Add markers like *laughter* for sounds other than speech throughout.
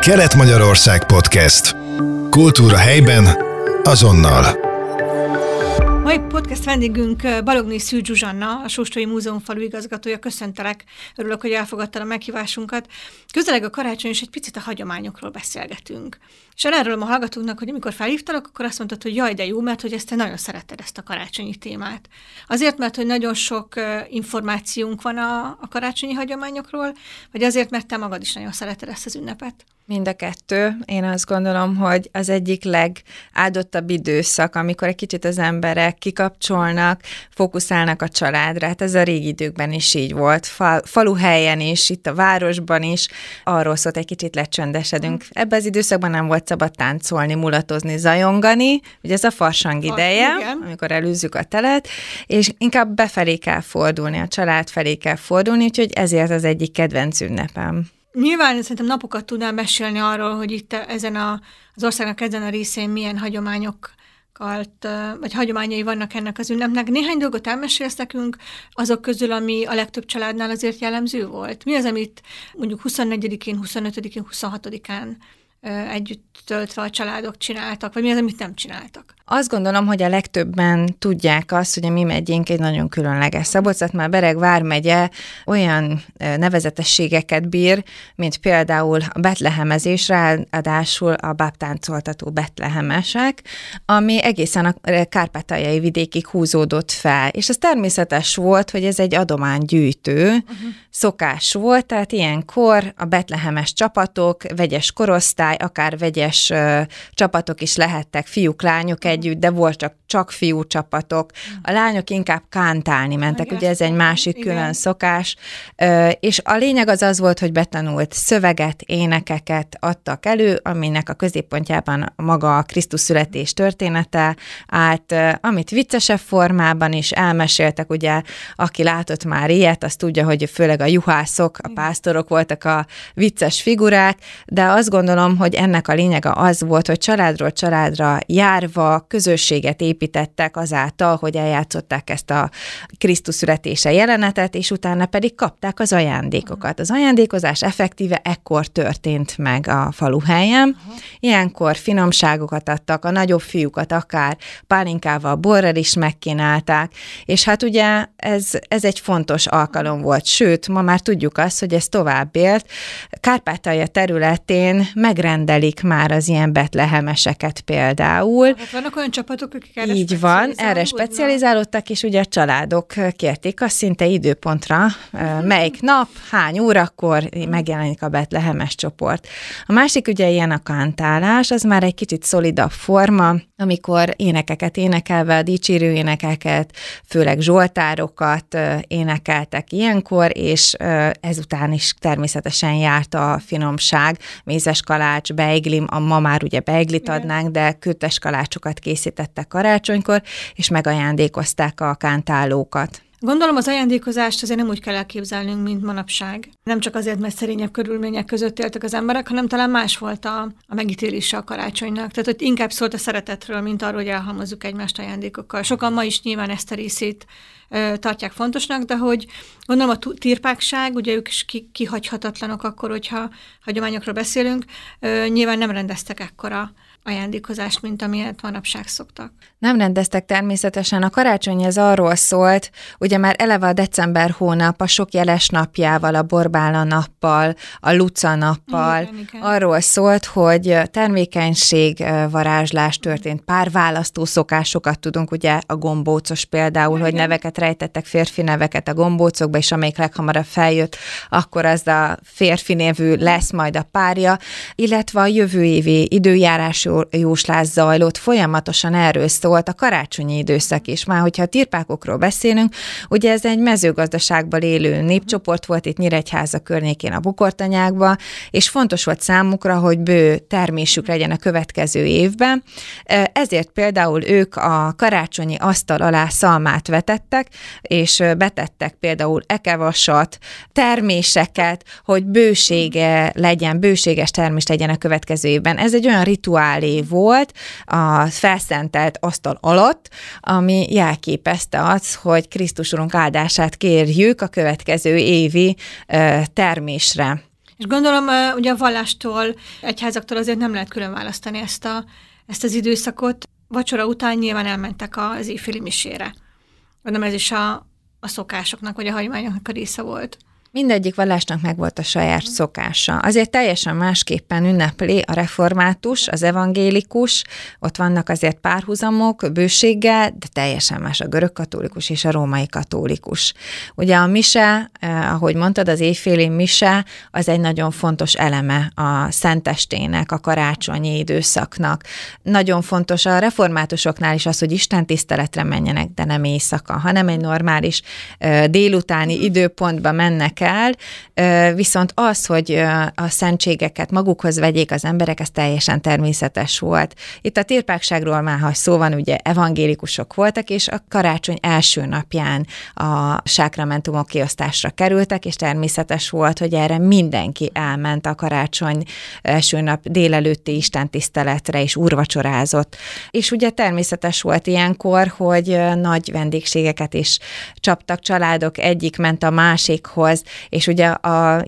Kelet-Magyarország Podcast. Kultúra helyben, azonnal. Mai podcast vendégünk Balogné Szűcs Zsuzsanna, a Sóstói Múzeum falu igazgatója. Köszöntelek, örülök, hogy elfogadtad a meghívásunkat. Közeleg a karácsony, és egy picit a hagyományokról beszélgetünk. És erről a hallgatóknak, hogy amikor felhívtalak, akkor azt mondtad, hogy jaj, de jó, mert hogy ezt te nagyon szereted ezt a karácsonyi témát. Azért, mert hogy nagyon sok információnk van a, a karácsonyi hagyományokról, vagy azért, mert te magad is nagyon szereted ezt az ünnepet? Mind a kettő. Én azt gondolom, hogy az egyik legáldottabb időszak, amikor egy kicsit az emberek kikapcsolnak, fókuszálnak a családra. Hát ez a régi időkben is így volt. Fal, faluhelyen is, itt a városban is. Arról szólt, egy kicsit lecsendesedünk. Ebben az időszakban nem volt szabad táncolni, mulatozni, zajongani. Ugye ez a farsang ideje, igen. amikor előzzük a telet, és inkább befelé kell fordulni, a család felé kell fordulni, úgyhogy ezért az egyik kedvenc ünnepem. Nyilván szerintem napokat tudnám mesélni arról, hogy itt ezen a, az országnak ezen a részén milyen hagyományok vagy hagyományai vannak ennek az ünnepnek. Néhány dolgot elmesélsz nekünk, azok közül, ami a legtöbb családnál azért jellemző volt. Mi az, amit mondjuk 24-én, 25-én, 26-án együtt töltve a családok csináltak, vagy mi az, amit nem csináltak? Azt gondolom, hogy a legtöbben tudják azt, hogy a mi megyénk egy nagyon különleges. szabolcs már Bereg vármegye olyan nevezetességeket bír, mint például a betlehemezés, ráadásul a bábtáncoltató betlehemesek, ami egészen a kárpátaljai vidékig húzódott fel. És ez természetes volt, hogy ez egy adománygyűjtő uh-huh. szokás volt, tehát ilyenkor a betlehemes csapatok, vegyes korosztály, akár vegyes uh, csapatok is lehettek, fiúk, lányok egy együtt, de volt csak, csak fiú csapatok. A lányok inkább kántálni mentek, ugye ez egy másik Igen. külön szokás, és a lényeg az az volt, hogy betanult szöveget, énekeket adtak elő, aminek a középpontjában maga a Krisztus születés története állt, amit viccesebb formában is elmeséltek, ugye, aki látott már ilyet, azt tudja, hogy főleg a juhászok, a pásztorok voltak a vicces figurák, de azt gondolom, hogy ennek a lényege az volt, hogy családról családra járva, közösséget építettek azáltal, hogy eljátszották ezt a Krisztus születése jelenetet, és utána pedig kapták az ajándékokat. Az ajándékozás effektíve ekkor történt meg a faluhelyen. Ilyenkor finomságokat adtak, a nagyobb fiúkat akár pálinkával, borral is megkínálták, és hát ugye ez, ez egy fontos alkalom volt, sőt, ma már tudjuk azt, hogy ez tovább élt. Kárpátalja területén megrendelik már az ilyen betlehemeseket például. Hát vannak olyan csapatok, akik erre Így van, erre specializálódtak, és ugye a családok kérték azt szinte időpontra, uh-huh. melyik nap, hány órakor megjelenik a betlehemes csoport. A másik ugye ilyen a kántálás, az már egy kicsit szolidabb forma, amikor énekeket énekelve, dicsérő énekeket, főleg zsoltárokat énekeltek ilyenkor, és ezután is természetesen járt a finomság, mézes kalács, beiglim, a ma már ugye beiglit adnánk, de kötes kalácsokat készítettek karácsonykor, és megajándékozták a kántálókat. Gondolom az ajándékozást azért nem úgy kell elképzelnünk, mint manapság. Nem csak azért, mert szerényebb körülmények között éltek az emberek, hanem talán más volt a, a megítélése a karácsonynak. Tehát, hogy inkább szólt a szeretetről, mint arról, hogy elhalmozzuk egymást ajándékokkal. Sokan ma is nyilván ezt a részét ö, tartják fontosnak, de hogy gondolom a tirpákság, ugye ők is ki, kihagyhatatlanok akkor, hogyha hagyományokról beszélünk, ö, nyilván nem rendeztek ekkora ajándékozást, mint amilyet manapság szoktak. Nem rendeztek természetesen. A karácsony ez arról szólt, ugye már eleve a december hónap a sok jeles napjával, a borbála nappal, a luca nappal, igen, igen. arról szólt, hogy termékenység varázslás történt, pár választó szokásokat tudunk, ugye a gombócos például, igen. hogy neveket rejtettek, férfi neveket a gombócokba, és amelyik leghamarabb feljött, akkor az a férfi névű lesz majd a párja, illetve a jövő évi időjárás jóslás zajlott, folyamatosan erről szólt a karácsonyi időszak is. Már hogyha a tirpákokról beszélünk, ugye ez egy mezőgazdaságban élő népcsoport volt itt Nyíregyháza környékén a bukortanyákban, és fontos volt számukra, hogy bő termésük legyen a következő évben. Ezért például ők a karácsonyi asztal alá szalmát vetettek, és betettek például ekevasat, terméseket, hogy bősége legyen, bőséges termés legyen a következő évben. Ez egy olyan rituál felé volt a felszentelt asztal alatt, ami jelképezte az, hogy Krisztus Urunk áldását kérjük a következő évi termésre. És gondolom, ugye a vallástól, egyházaktól azért nem lehet külön választani ezt, a, ezt az időszakot. Vacsora után nyilván elmentek az éjféli misére. Gondolom ez is a, a szokásoknak, vagy a hagyományoknak a része volt. Mindegyik vallásnak meg volt a saját szokása. Azért teljesen másképpen ünnepli a református, az evangélikus, ott vannak azért párhuzamok bőséggel, de teljesen más a görög katolikus és a római katolikus. Ugye a mise, eh, ahogy mondtad, az éjféli mise, az egy nagyon fontos eleme a szentestének, a karácsonyi időszaknak. Nagyon fontos a reformátusoknál is az, hogy Isten tiszteletre menjenek, de nem éjszaka, hanem egy normális eh, délutáni időpontba mennek el, viszont az, hogy a szentségeket magukhoz vegyék az emberek, ez teljesen természetes volt. Itt a tirpákságról már, ha szó van, ugye evangélikusok voltak, és a karácsony első napján a sákramentumok kiosztásra kerültek, és természetes volt, hogy erre mindenki elment a karácsony első nap délelőtti istentiszteletre, és urvacsorázott. És ugye természetes volt ilyenkor, hogy nagy vendégségeket is csaptak családok, egyik ment a másikhoz, és ugye a,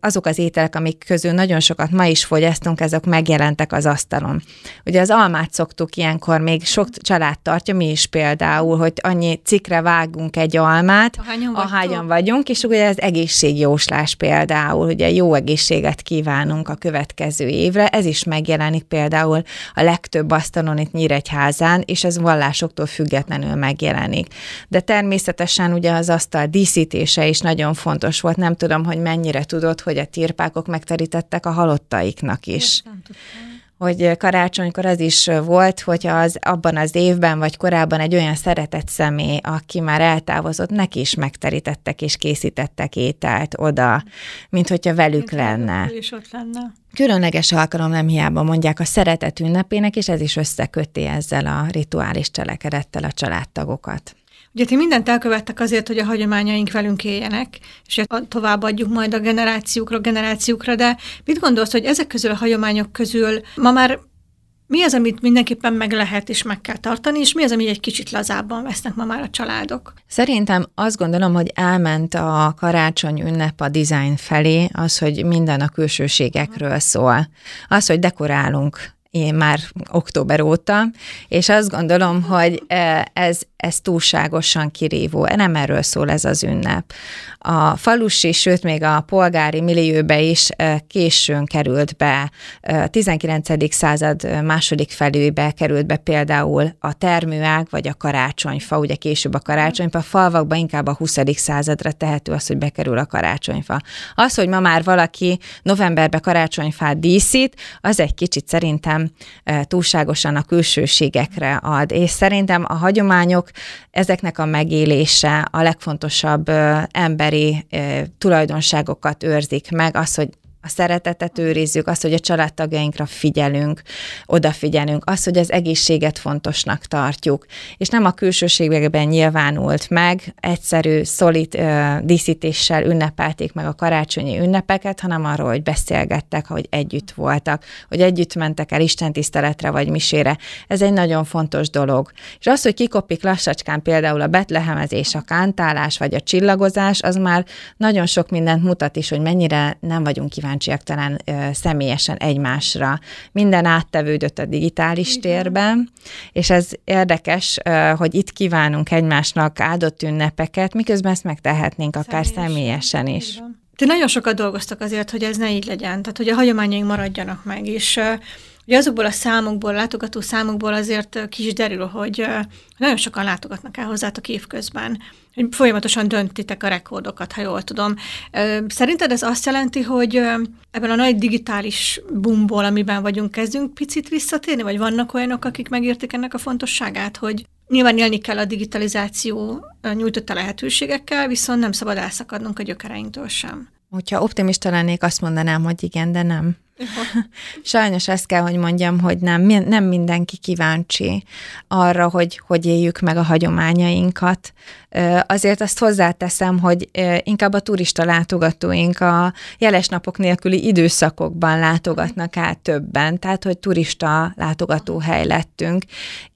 azok az ételek, amik közül nagyon sokat ma is fogyasztunk, ezek megjelentek az asztalon. Ugye az almát szoktuk ilyenkor, még sok család tartja, mi is például, hogy annyi cikre vágunk egy almát, ahányan, ahányan vagyunk, és ugye ez egészségjóslás például, ugye jó egészséget kívánunk a következő évre, ez is megjelenik például a legtöbb asztalon itt Nyíregyházán, és ez vallásoktól függetlenül megjelenik. De természetesen ugye az asztal díszítése is nagyon fontos fontos volt, nem tudom, hogy mennyire tudod, hogy a tirpákok megterítettek a halottaiknak is. hogy karácsonykor az is volt, hogy az abban az évben, vagy korábban egy olyan szeretett személy, aki már eltávozott, neki is megterítettek és készítettek ételt oda, mint hogyha velük mint lenne. is ott lenne. Különleges alkalom nem hiába mondják a szeretet ünnepének, és ez is összeköti ezzel a rituális cselekedettel a családtagokat. Ugye ti mindent elkövettek azért, hogy a hagyományaink velünk éljenek, és továbbadjuk majd a generációkra, generációkra, de mit gondolsz, hogy ezek közül a hagyományok közül ma már mi az, amit mindenképpen meg lehet és meg kell tartani, és mi az, ami egy kicsit lazábban vesznek ma már a családok? Szerintem azt gondolom, hogy elment a karácsony ünnep a design felé, az, hogy minden a külsőségekről szól. Az, hogy dekorálunk én már október óta, és azt gondolom, hogy ez, ez túlságosan kirívó. Nem erről szól ez az ünnep. A falusi, sőt még a polgári millióbe is későn került be, 19. század második felőbe került be például a termőág vagy a karácsonyfa, ugye később a karácsonyfa, a falvakban inkább a 20. századra tehető az, hogy bekerül a karácsonyfa. Az, hogy ma már valaki novemberben karácsonyfát díszít, az egy kicsit szerintem túlságosan a külsőségekre ad, és szerintem a hagyományok ezeknek a megélése a legfontosabb emberi tulajdonságokat őrzik meg, az, hogy a szeretetet őrizzük, azt, hogy a családtagjainkra figyelünk, odafigyelünk, azt, hogy az egészséget fontosnak tartjuk, és nem a külsőségekben nyilvánult meg, egyszerű, szolid ö, díszítéssel ünnepelték meg a karácsonyi ünnepeket, hanem arról, hogy beszélgettek, hogy együtt voltak, hogy együtt mentek el Isten tiszteletre vagy misére. Ez egy nagyon fontos dolog. És az, hogy kikopik lassacskán például a betlehemezés, a kántálás vagy a csillagozás, az már nagyon sok mindent mutat is, hogy mennyire nem vagyunk kíváncsi kíváncsiak talán személyesen egymásra. Minden áttevődött a digitális térben, és ez érdekes, hogy itt kívánunk egymásnak áldott ünnepeket, miközben ezt megtehetnénk akár személyesen, személyesen is. Ti nagyon sokat dolgoztak azért, hogy ez ne így legyen, tehát hogy a hagyományaink maradjanak meg, és Ugye azokból a számokból, a látogató számokból azért ki is derül, hogy nagyon sokan látogatnak el hozzátok évközben, folyamatosan döntitek a rekordokat, ha jól tudom. Szerinted ez azt jelenti, hogy ebben a nagy digitális bumból, amiben vagyunk, kezdünk picit visszatérni, vagy vannak olyanok, akik megértik ennek a fontosságát, hogy nyilván élni kell a digitalizáció nyújtotta lehetőségekkel, viszont nem szabad elszakadnunk a gyökereinktől sem. Hogyha optimista lennék, azt mondanám, hogy igen, de nem. Sajnos azt kell, hogy mondjam, hogy nem, nem mindenki kíváncsi arra, hogy hogy éljük meg a hagyományainkat. Azért azt hozzáteszem, hogy inkább a turista látogatóink a jeles napok nélküli időszakokban látogatnak át többen, tehát hogy turista látogatóhely lettünk,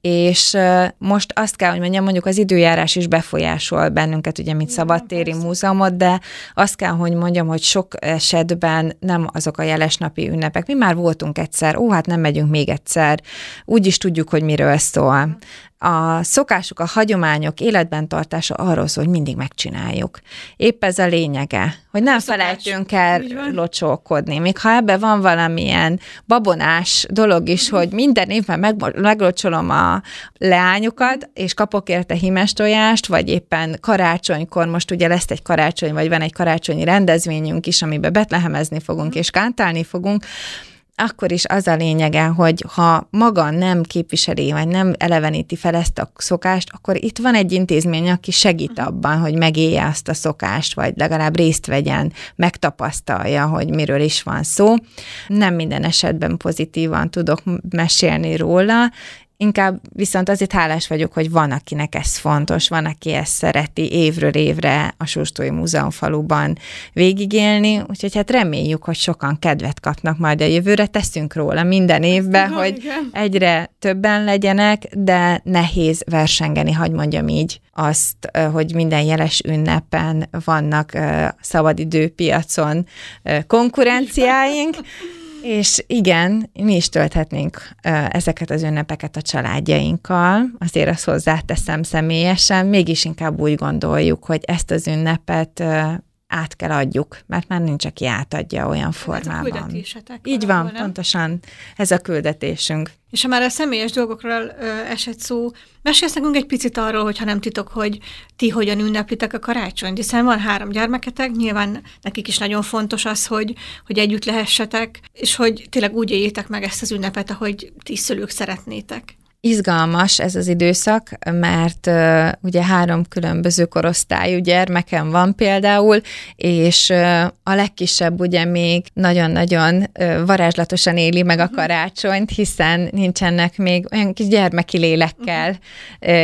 és most azt kell, hogy mondjam, mondjuk az időjárás is befolyásol bennünket, ugye, mint szabadtéri múzeumot, de azt kell, hogy mondjam, hogy sok esetben nem azok a jelesnapi ünnepek. Mi már voltunk egyszer, ó, hát nem megyünk még egyszer, úgy is tudjuk, hogy miről szól a szokások, a hagyományok életben tartása arról szól, hogy mindig megcsináljuk. Épp ez a lényege, hogy nem felejtünk el locsolkodni. Még ha ebben van valamilyen babonás dolog is, hogy minden évben meg, meglocsolom a leányokat, és kapok érte himes tojást, vagy éppen karácsonykor, most ugye lesz egy karácsony, vagy van egy karácsonyi rendezvényünk is, amiben betlehemezni fogunk és kántálni fogunk, akkor is az a lényege, hogy ha maga nem képviseli, vagy nem eleveníti fel ezt a szokást, akkor itt van egy intézmény, aki segít abban, hogy megélje azt a szokást, vagy legalább részt vegyen, megtapasztalja, hogy miről is van szó. Nem minden esetben pozitívan tudok mesélni róla, Inkább viszont azért hálás vagyok, hogy van, akinek ez fontos, van, aki ezt szereti évről évre a Sóstói Múzeum faluban végigélni, úgyhogy hát reméljük, hogy sokan kedvet kapnak majd a jövőre, teszünk róla minden évben, hogy igen. egyre többen legyenek, de nehéz versengeni, hogy mondjam így, azt, hogy minden jeles ünnepen vannak szabadidőpiacon konkurenciáink, *laughs* és igen, mi is tölthetnénk ezeket az ünnepeket a családjainkkal, azért azt hozzáteszem személyesen, mégis inkább úgy gondoljuk, hogy ezt az ünnepet át kell adjuk, mert már nincs, aki átadja olyan formában. Hát a Így van, nem? pontosan ez a küldetésünk. És ha már a személyes dolgokról ö, esett szó, mesélsz nekünk egy picit arról, hogyha nem titok, hogy ti hogyan ünneplitek a karácsonyt, hiszen van három gyermeketek, nyilván nekik is nagyon fontos az, hogy, hogy együtt lehessetek, és hogy tényleg úgy éljétek meg ezt az ünnepet, ahogy ti szülők szeretnétek. Izgalmas ez az időszak, mert uh, ugye három különböző korosztályú gyermekem van például, és uh, a legkisebb ugye még nagyon-nagyon uh, varázslatosan éli meg a karácsonyt, hiszen nincsenek még olyan kis gyermeki lélekkel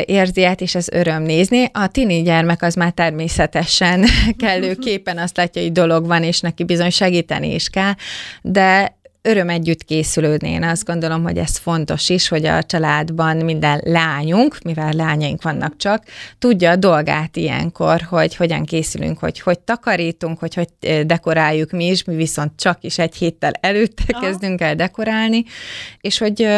érzi át, és ez öröm nézni. A tini gyermek az már természetesen *laughs* kellőképpen azt látja, hogy dolog van, és neki bizony segíteni is kell, de öröm együtt készülődni. Én azt gondolom, hogy ez fontos is, hogy a családban minden lányunk, mivel lányaink vannak csak, tudja a dolgát ilyenkor, hogy hogyan készülünk, hogy hogy takarítunk, hogy hogy dekoráljuk mi is, mi viszont csak is egy héttel előtte Aha. kezdünk el dekorálni, és hogy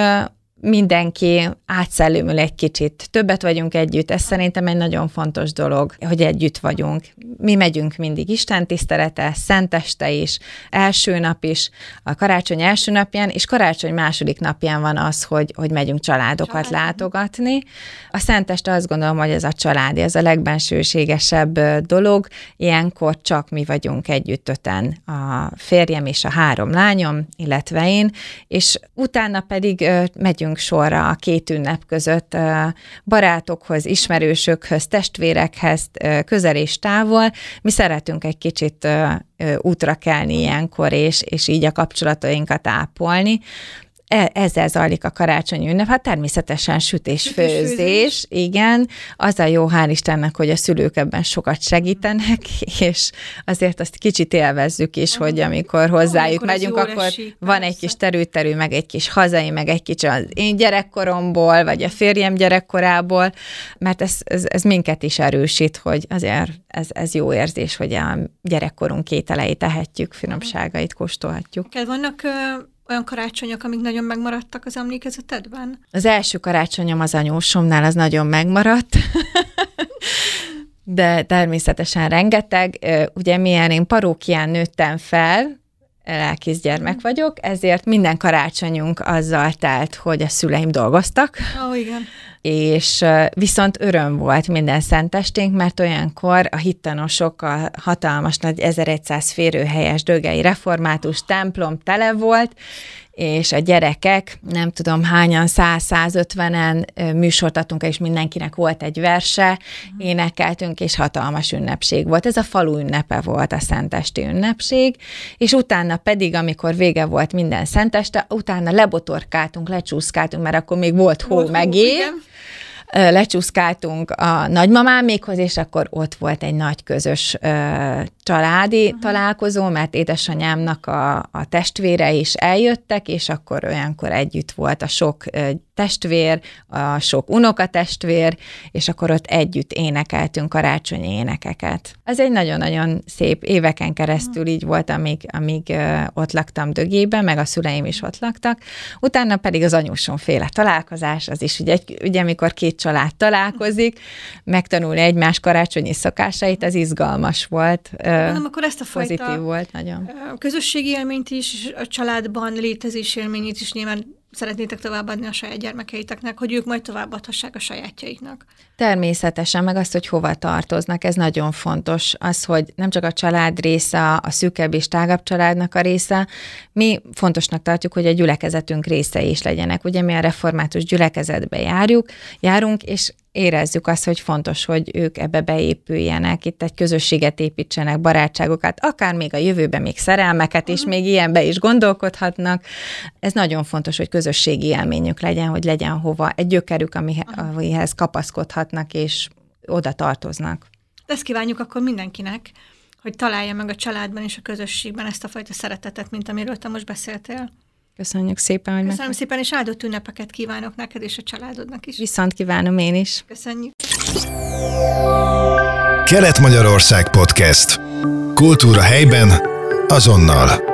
mindenki átszellőmül egy kicsit. Többet vagyunk együtt, ez szerintem egy nagyon fontos dolog, hogy együtt vagyunk. Mi megyünk mindig Isten tisztelete, szenteste is, első nap is, a karácsony első napján, és karácsony második napján van az, hogy, hogy megyünk családokat Család. látogatni. A szenteste azt gondolom, hogy ez a család, ez a legbensőségesebb dolog. Ilyenkor csak mi vagyunk együtt öten, a férjem és a három lányom, illetve én, és utána pedig megyünk megyünk sorra a két ünnep között barátokhoz, ismerősökhöz, testvérekhez, közel és távol. Mi szeretünk egy kicsit útra kelni ilyenkor, és, és így a kapcsolatainkat ápolni. E, ezzel zajlik a karácsonyi ünnep. Hát természetesen sütés, főzés, főzés, igen. Az a jó, hál' Istennek, hogy a szülők ebben sokat segítenek, *laughs* és azért azt kicsit élvezzük is, hogy amikor hozzájuk amikor megyünk, akkor esik, van persze. egy kis terülterű, meg egy kis hazai, meg egy kicsi az én gyerekkoromból, vagy a férjem gyerekkorából, mert ez, ez, ez minket is erősít, hogy azért ez, ez jó érzés, hogy a gyerekkorunk ételeit tehetjük, finomságait kóstolhatjuk. Vannak olyan karácsonyok, amik nagyon megmaradtak az emlékezetedben? Az első karácsonyom az anyósomnál, az nagyon megmaradt. De természetesen rengeteg. Ugye milyen én parókián nőttem fel, lelkész gyermek mhm. vagyok, ezért minden karácsonyunk azzal telt, hogy a szüleim dolgoztak. Ó, oh, igen. És viszont öröm volt minden szentesténk, mert olyankor a hittanosok a hatalmas nagy 1100 férőhelyes dögei református templom tele volt, és a gyerekek, nem tudom hányan, 100-150-en műsort adtunk, és mindenkinek volt egy verse, énekeltünk, és hatalmas ünnepség volt. Ez a falu ünnepe volt, a szentesti ünnepség, és utána pedig, amikor vége volt minden szenteste, utána lebotorkáltunk, lecsúszkáltunk, mert akkor még volt hó, volt meg lecsúszkáltunk a nagymamámékhoz, és akkor ott volt egy nagy közös családi találkozó, mert édesanyámnak a, a testvére is eljöttek, és akkor olyankor együtt volt a sok testvér, a sok unokatestvér, és akkor ott együtt énekeltünk karácsonyi énekeket. Ez egy nagyon-nagyon szép éveken keresztül így volt, amíg, amíg ott laktam dögében, meg a szüleim is ott laktak. Utána pedig az anyósom féle találkozás, az is ugye, ugye amikor két család találkozik, megtanulni egymás karácsonyi szokásait, az izgalmas volt. Nem, akkor ezt a fajta pozitív volt nagyon. közösségi élményt is, a családban létezés élményét is nyilván szeretnétek továbbadni a saját gyermekeiteknek, hogy ők majd továbbadhassák a sajátjaiknak. Természetesen, meg azt, hogy hova tartoznak, ez nagyon fontos. Az, hogy nem csak a család része, a szűkebb és tágabb családnak a része, mi fontosnak tartjuk, hogy a gyülekezetünk része is legyenek. Ugye mi a református gyülekezetbe járjuk, járunk, és érezzük azt, hogy fontos, hogy ők ebbe beépüljenek, itt egy közösséget építsenek, barátságokat, akár még a jövőben még szerelmeket is, még ilyenbe is gondolkodhatnak. Ez nagyon fontos, hogy közösségi élményük legyen, hogy legyen hova egy gyökerük, amihez kapaszkodhatnak és oda tartoznak. Ezt kívánjuk akkor mindenkinek, hogy találja meg a családban és a közösségben ezt a fajta szeretetet, mint amiről te most beszéltél. Köszönjük szépen, hogy Köszönöm meg... szépen, és áldott ünnepeket kívánok neked és a családodnak is. Viszont kívánom én is. Köszönjük. Kelet-Magyarország Podcast. Kultúra helyben, azonnal.